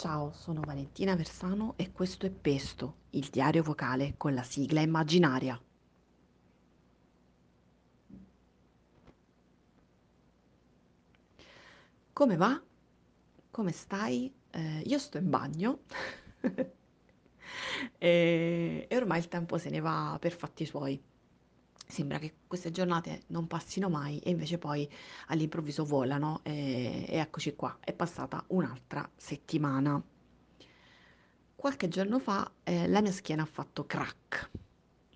Ciao, sono Valentina Versano e questo è Pesto, il diario vocale con la sigla immaginaria. Come va? Come stai? Eh, io sto in bagno e, e ormai il tempo se ne va per fatti suoi. Sembra che queste giornate non passino mai e invece poi all'improvviso volano e, e eccoci qua, è passata un'altra settimana. Qualche giorno fa eh, la mia schiena ha fatto crack.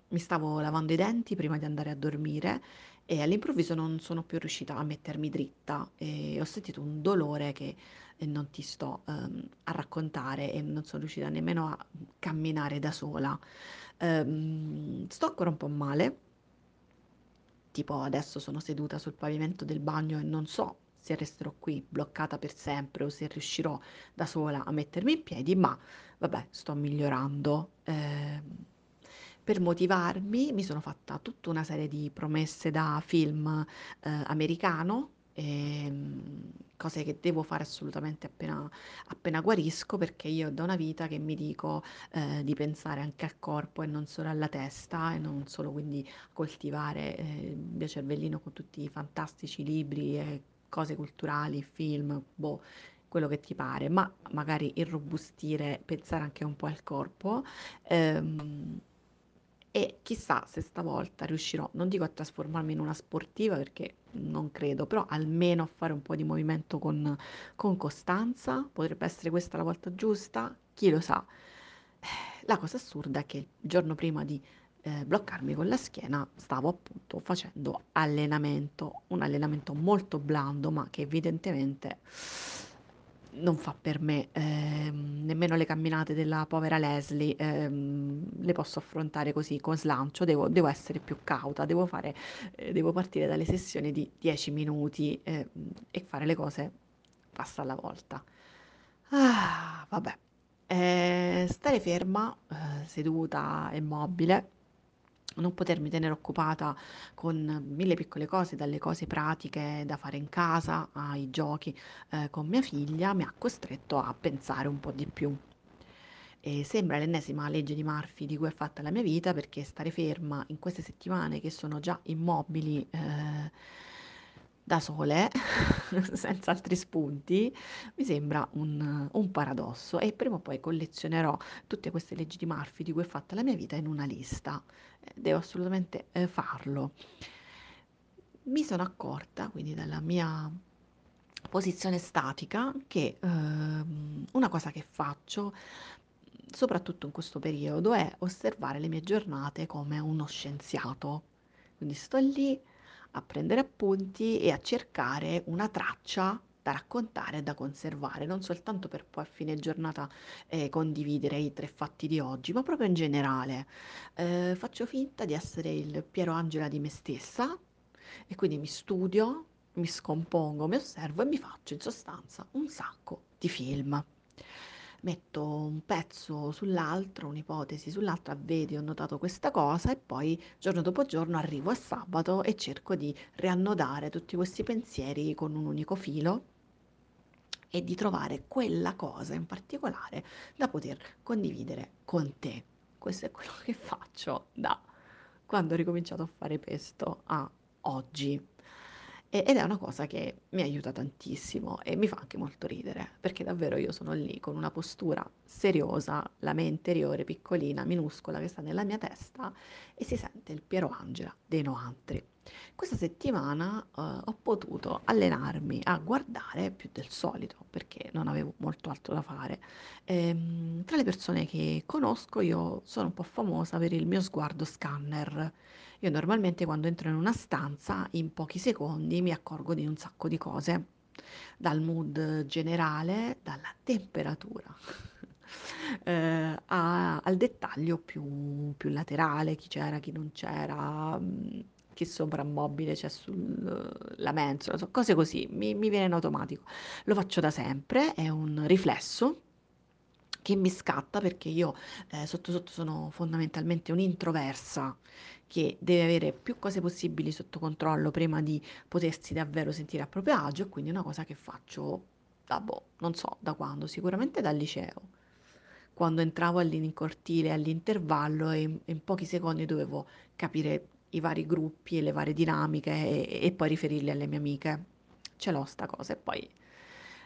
Mi stavo lavando i denti prima di andare a dormire e all'improvviso non sono più riuscita a mettermi dritta e ho sentito un dolore che eh, non ti sto ehm, a raccontare e non sono riuscita nemmeno a camminare da sola. Ehm, sto ancora un po' male, tipo adesso sono seduta sul pavimento del bagno e non so se resterò qui bloccata per sempre o se riuscirò da sola a mettermi in piedi, ma vabbè, sto migliorando. Eh, per motivarmi mi sono fatta tutta una serie di promesse da film eh, americano, ehm, cose che devo fare assolutamente appena, appena guarisco, perché io da una vita che mi dico eh, di pensare anche al corpo e non solo alla testa e non solo quindi coltivare eh, il mio cervellino con tutti i fantastici libri e cose culturali, film, boh, quello che ti pare, ma magari irrobustire, pensare anche un po' al corpo. Ehm, e chissà se stavolta riuscirò, non dico a trasformarmi in una sportiva perché non credo, però almeno a fare un po' di movimento con, con costanza. Potrebbe essere questa la volta giusta, chi lo sa. Eh, La cosa assurda è che il giorno prima di eh, bloccarmi con la schiena stavo appunto facendo allenamento, un allenamento molto blando, ma che evidentemente non fa per me, ehm, nemmeno le camminate della povera Leslie, ehm, le posso affrontare così con slancio, devo, devo essere più cauta, devo fare, eh, devo partire dalle sessioni di 10 minuti, ehm, e fare le cose passa alla volta. Ah, vabbè. Eh, stare ferma, eh, seduta, immobile, non potermi tenere occupata con mille piccole cose, dalle cose pratiche da fare in casa ai giochi eh, con mia figlia, mi ha costretto a pensare un po' di più. E sembra l'ennesima legge di Murphy di cui è fatta la mia vita, perché stare ferma in queste settimane che sono già immobili eh, da sole, senza altri spunti, mi sembra un, un paradosso e prima o poi collezionerò tutte queste leggi di Murphy di cui è fatta la mia vita in una lista. Eh, Devo assolutamente eh, farlo. Mi sono accorta, quindi dalla mia posizione statica, che ehm, una cosa che faccio, soprattutto in questo periodo, è osservare le mie giornate come uno scienziato. Quindi sto lì a prendere appunti e a cercare una traccia da raccontare e da conservare, non soltanto per poi a fine giornata eh, condividere i tre fatti di oggi, ma proprio in generale. Eh, faccio finta di essere il Piero Angela di me stessa e quindi mi studio, mi scompongo, mi osservo e mi faccio in sostanza un sacco di film. Metto un pezzo sull'altro, un'ipotesi sull'altra, vedi, ho notato questa cosa e poi giorno dopo giorno arrivo a sabato e cerco di riannodare tutti questi pensieri con un unico filo e di trovare quella cosa in particolare da poter condividere con te. Questo è quello che faccio da quando ho ricominciato a fare pesto a oggi. Ed è una cosa che mi aiuta tantissimo e mi fa anche molto ridere, perché davvero io sono lì con una postura seriosa, la me interiore piccolina, minuscola che sta nella mia testa e si sente il Piero Angela dei Noantri. Questa settimana eh, ho potuto allenarmi a guardare più del solito perché non avevo molto altro da fare. Ehm, tra le persone che conosco io sono un po' famosa per il mio sguardo scanner. Io normalmente quando entro in una stanza in pochi secondi mi accorgo di un sacco di cose, dal mood generale, dalla temperatura, eh, a- al dettaglio più, più laterale, chi c'era, chi non c'era, mh, che soprammobile c'è sulla mensola, so- cose così, mi, mi viene in automatico. Lo faccio da sempre, è un riflesso che mi scatta perché io eh, sotto sotto sono fondamentalmente un'introversa che deve avere più cose possibili sotto controllo prima di potersi davvero sentire a proprio agio e quindi è una cosa che faccio da boh, non so da quando, sicuramente dal liceo, quando entravo in cortile all'intervallo e in in pochi secondi dovevo capire i vari gruppi e le varie dinamiche e e poi riferirli alle mie amiche. Ce l'ho 'sta cosa e poi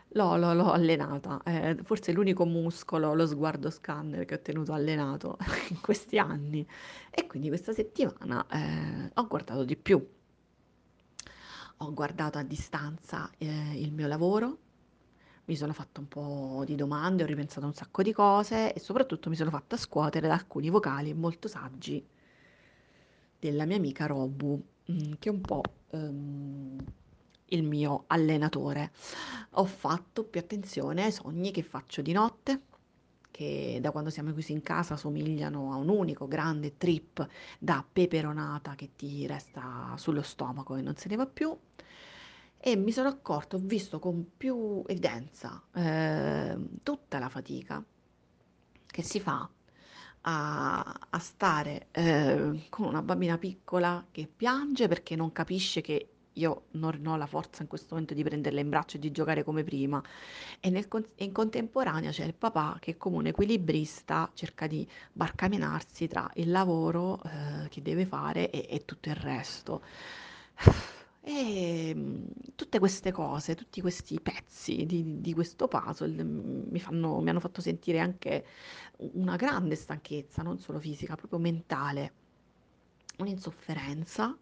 l'ho l'ho l'ho allenata. È forse l'unico muscolo, lo sguardo scanner che ho tenuto allenato in questi anni. E quindi questa settimana, ehm, ho guardato di più. Ho guardato a distanza, ehm, il mio lavoro, mi sono fatta un po' di domande, ho ripensato un sacco di cose e soprattutto mi sono fatta scuotere da alcuni vocali molto saggi della mia amica Robu, mhmm, che un po', uhm, il mio allenatore. Ho fatto più attenzione ai sogni che faccio di notte, che da quando siamo chiusi in casa somigliano a un unico grande trip da peperonata che ti resta sullo stomaco e non se ne va più. E mi sono accorta, ho visto con più evidenza, ehm, tutta la fatica che si fa a, a stare eh, con una bambina piccola che piange perché non capisce che io non ho la forza in questo momento di prenderla in braccio e di giocare come prima. E nel in contemporanea c'è il papà che come un equilibrista cerca di barcamenarsi tra il lavoro eh, che deve fare e, e tutto il resto. E mm, tutte queste cose, tutti questi pezzi di, di questo puzzle mm, mi fanno, mi hanno fatto sentire anche una grande stanchezza, non solo fisica, proprio mentale, un'insofferenza,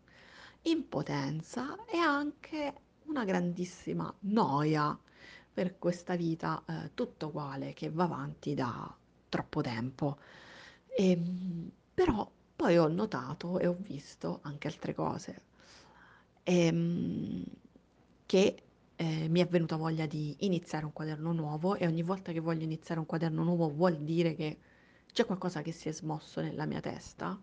impotenza e anche una grandissima noia per questa vita eh, tutto uguale che va avanti da troppo tempo. E, però poi ho notato e ho visto anche altre cose ehm, che eh, mi è venuta voglia di iniziare un quaderno nuovo e ogni volta che voglio iniziare un quaderno nuovo vuol dire che c'è qualcosa che si è smosso nella mia testa,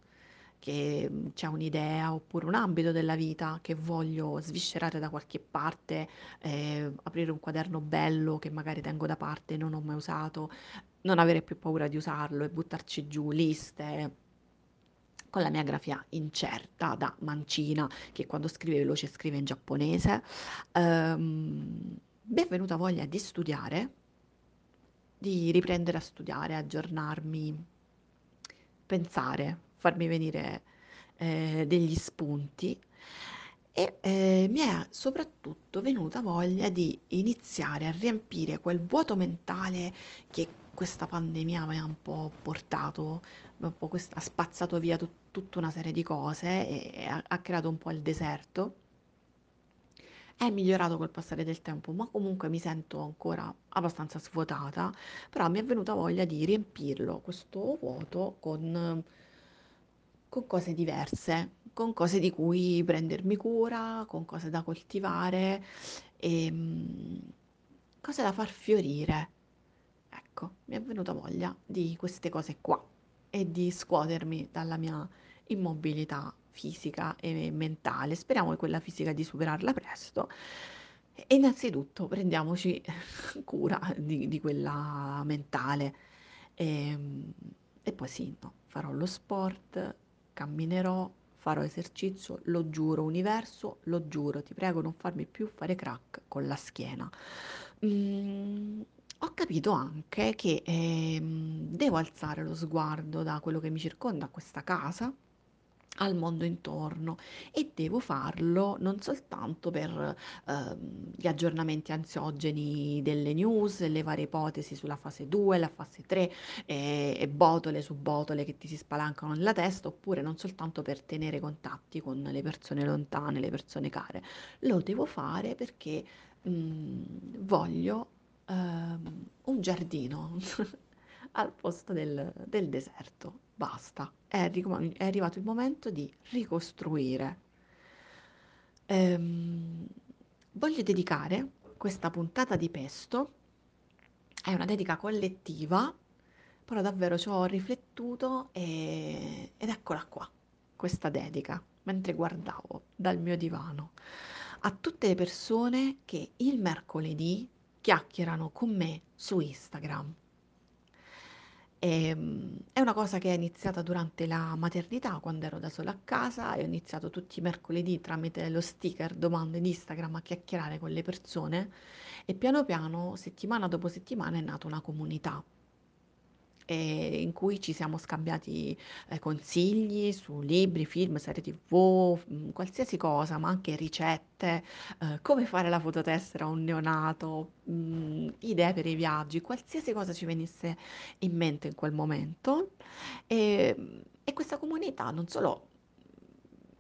che mm, c'è un'idea oppure un ambito della vita che voglio sviscerare da qualche parte, eh, aprire un quaderno bello che magari tengo da parte e non ho mai usato, non avere più paura di usarlo e buttarci giù liste con la mia grafia incerta da mancina, che quando scrive veloce scrive in giapponese, ehm, mi è venuta voglia di studiare, di riprendere a studiare, aggiornarmi, pensare, farmi venire eh, degli spunti e eh, mi è soprattutto venuta voglia di iniziare a riempire quel vuoto mentale che questa pandemia mi ha un po' portato, un po' quest- ha spazzato via tut- tutta una serie di cose e, ha, ha creato un po' il deserto. È migliorato col passare del tempo, ma comunque mi sento ancora abbastanza svuotata, però mi è venuta voglia di riempirlo, questo vuoto, con, con cose diverse, con cose di cui prendermi cura, con cose da coltivare e mm, cose da far fiorire. Ecco, mi è venuta voglia di queste cose qua e di scuotermi dalla mia immobilità fisica e mentale. Speriamo che quella fisica di superarla presto. E innanzitutto prendiamoci cura di, di quella mentale. E, e poi sì, no, farò lo sport, camminerò, farò esercizio, lo giuro, universo, lo giuro, ti prego non farmi più fare crack con la schiena. Mm, ho capito anche che ehm, devo alzare lo sguardo da quello che mi circonda, questa casa, al mondo intorno e devo farlo non soltanto per ehm, gli aggiornamenti ansiogeni delle news, le varie ipotesi sulla fase 2, la fase 3 e, e botole su botole che ti si spalancano nella testa, oppure non soltanto per tenere contatti con le persone lontane, le persone care. Lo devo fare perché mh, voglio ehm, un giardino al posto del, del deserto. Basta, è, è arrivato il momento di ricostruire. Ehm, voglio dedicare questa puntata di pesto, è una dedica collettiva, però davvero ci ho riflettuto e- ed eccola qua, questa dedica, mentre guardavo dal mio divano, a tutte le persone che il mercoledì chiacchierano con me su Instagram Ehm, è una cosa che è iniziata durante la maternità, quando ero da sola a casa e ho iniziato tutti i mercoledì tramite lo sticker domande di Instagram a chiacchierare con le persone e piano piano, settimana dopo settimana, è nata una comunità e in cui ci siamo scambiati eh, consigli su libri, film, serie TV, mh, qualsiasi cosa, ma anche ricette, eh, come fare la fototessera a un neonato, mh, idee per i viaggi, qualsiasi cosa ci venisse in mente in quel momento. E, e questa comunità non solo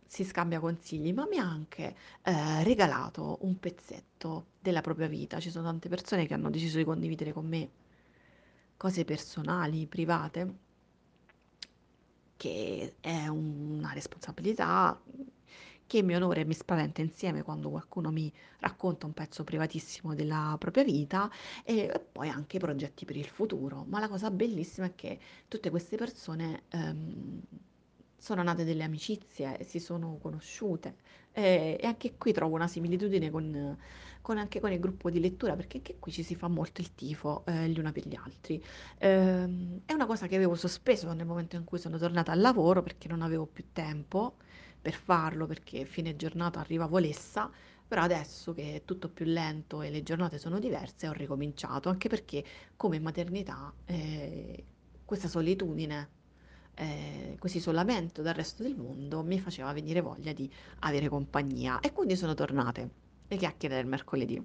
si scambia consigli, ma mi ha anche eh, regalato un pezzetto della propria vita. Ci sono tante persone che hanno deciso di condividere con me cose personali, private, che è una responsabilità che mi onora e mi spaventa insieme quando qualcuno mi racconta un pezzo privatissimo della propria vita e poi anche progetti per il futuro. Ma la cosa bellissima è che tutte queste persone ehm, sono nate delle amicizie, si sono conosciute eh, e anche qui trovo una similitudine con, con anche con il gruppo di lettura perché anche qui ci si fa molto il tifo eh, gli una per gli altri. Ehm, è una cosa che avevo sospeso nel momento in cui sono tornata al lavoro perché non avevo più tempo per farlo, perché fine giornata arrivavo lessa, però adesso che è tutto più lento e le giornate sono diverse ho ricominciato, anche perché come maternità eh, questa solitudine, eh, questo isolamento dal resto del mondo mi faceva venire voglia di avere compagnia e quindi sono tornate le chiacchiere del mercoledì.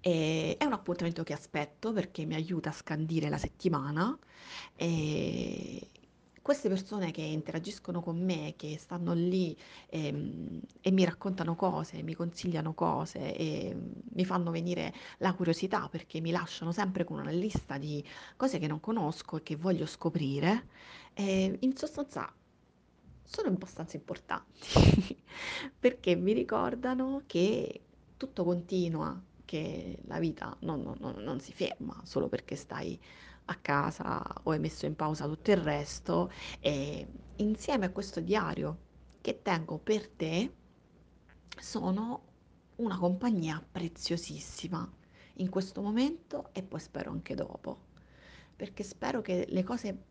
E è un appuntamento che aspetto perché mi aiuta a scandire la settimana e queste persone che interagiscono con me, che stanno lì ehm, e mi raccontano cose, mi consigliano cose e mi fanno venire la curiosità perché mi lasciano sempre con una lista di cose che non conosco e che voglio scoprire, eh, in sostanza sono abbastanza importanti perché mi ricordano che tutto continua, che la vita non- non- non si ferma solo perché stai a casa o hai messo in pausa tutto il resto e insieme a questo diario che tengo per te sono una compagnia preziosissima. In questo momento e poi spero anche dopo, perché spero che le cose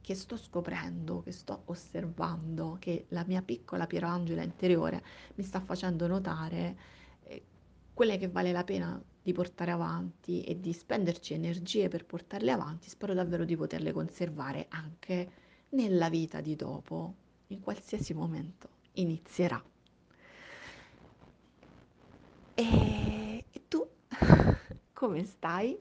che sto scoprendo, che sto osservando, che la mia piccola Pierangela interiore mi sta facendo notare, eh, quelle che vale la pena di portare avanti e di spenderci energie per portarle avanti, spero davvero di poterle conservare anche nella vita di dopo, in qualsiasi momento inizierà. E, tu come stai?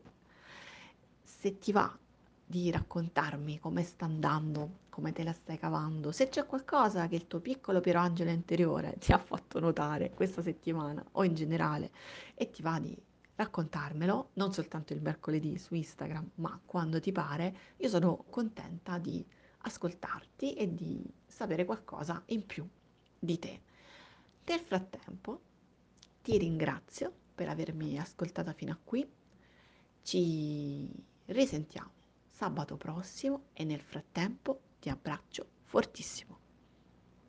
Se ti va di raccontarmi come sta andando, come te la stai cavando, se c'è qualcosa che il tuo piccolo Pierangelo interiore ti ha fatto notare questa settimana o in generale e ti va di raccontarmelo, non soltanto il mercoledì su Instagram, ma quando ti pare, io sono contenta di ascoltarti e di sapere qualcosa in più di te. Nel frattempo, ti ringrazio per avermi ascoltata fino a qui. Ci risentiamo sabato prossimo e nel frattempo ti abbraccio fortissimo.